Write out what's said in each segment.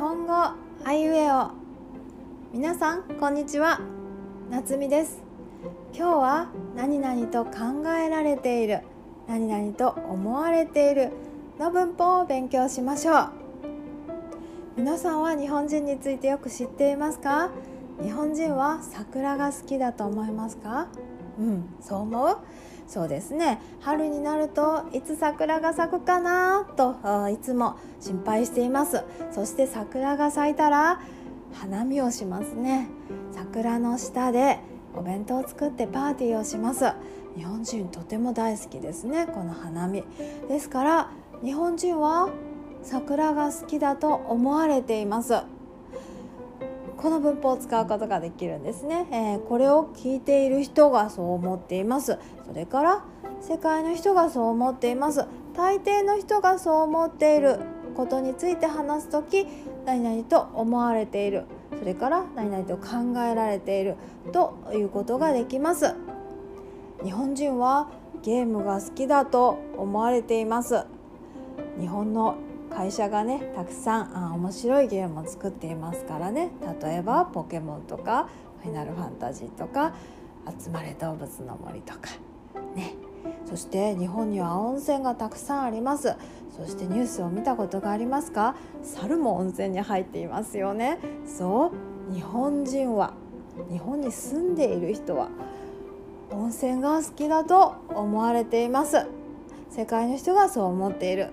本語あいうえお。皆さんこんにちは。夏美です。今日は何々と考えられている何々と思われているの文法を勉強しましょう。皆さんは日本人についてよく知っていますか？日本人は桜が好きだと思いますか？うんそう思う？そうですね。春になるといつ桜が咲くかなといつも心配しています。そして桜が咲いたら花見をしますね。桜の下でお弁当を作ってパーティーをします。日本人とても大好きですねこの花見。ですから日本人は桜が好きだと思われています。この文法を使うことができるんですね、えー、これを聞いている人がそう思っています。それから世界の人がそう思っています。大抵の人がそう思っている。ことについて話す時何々と思われている。それから何々と考えられている。ということができます。日本人はゲームが好きだと思われています。日本の会社がねたくさんあ面白いゲームを作っていますからね。例えばポケモンとかファイナルファンタジーとか集まれ動物の森とかね。そして日本には温泉がたくさんあります。そしてニュースを見たことがありますか？猿も温泉に入っていますよね。そう日本人は日本に住んでいる人は温泉が好きだと思われています。世界の人がそう思っている。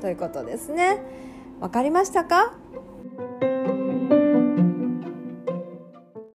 ということですね。わかりましたか？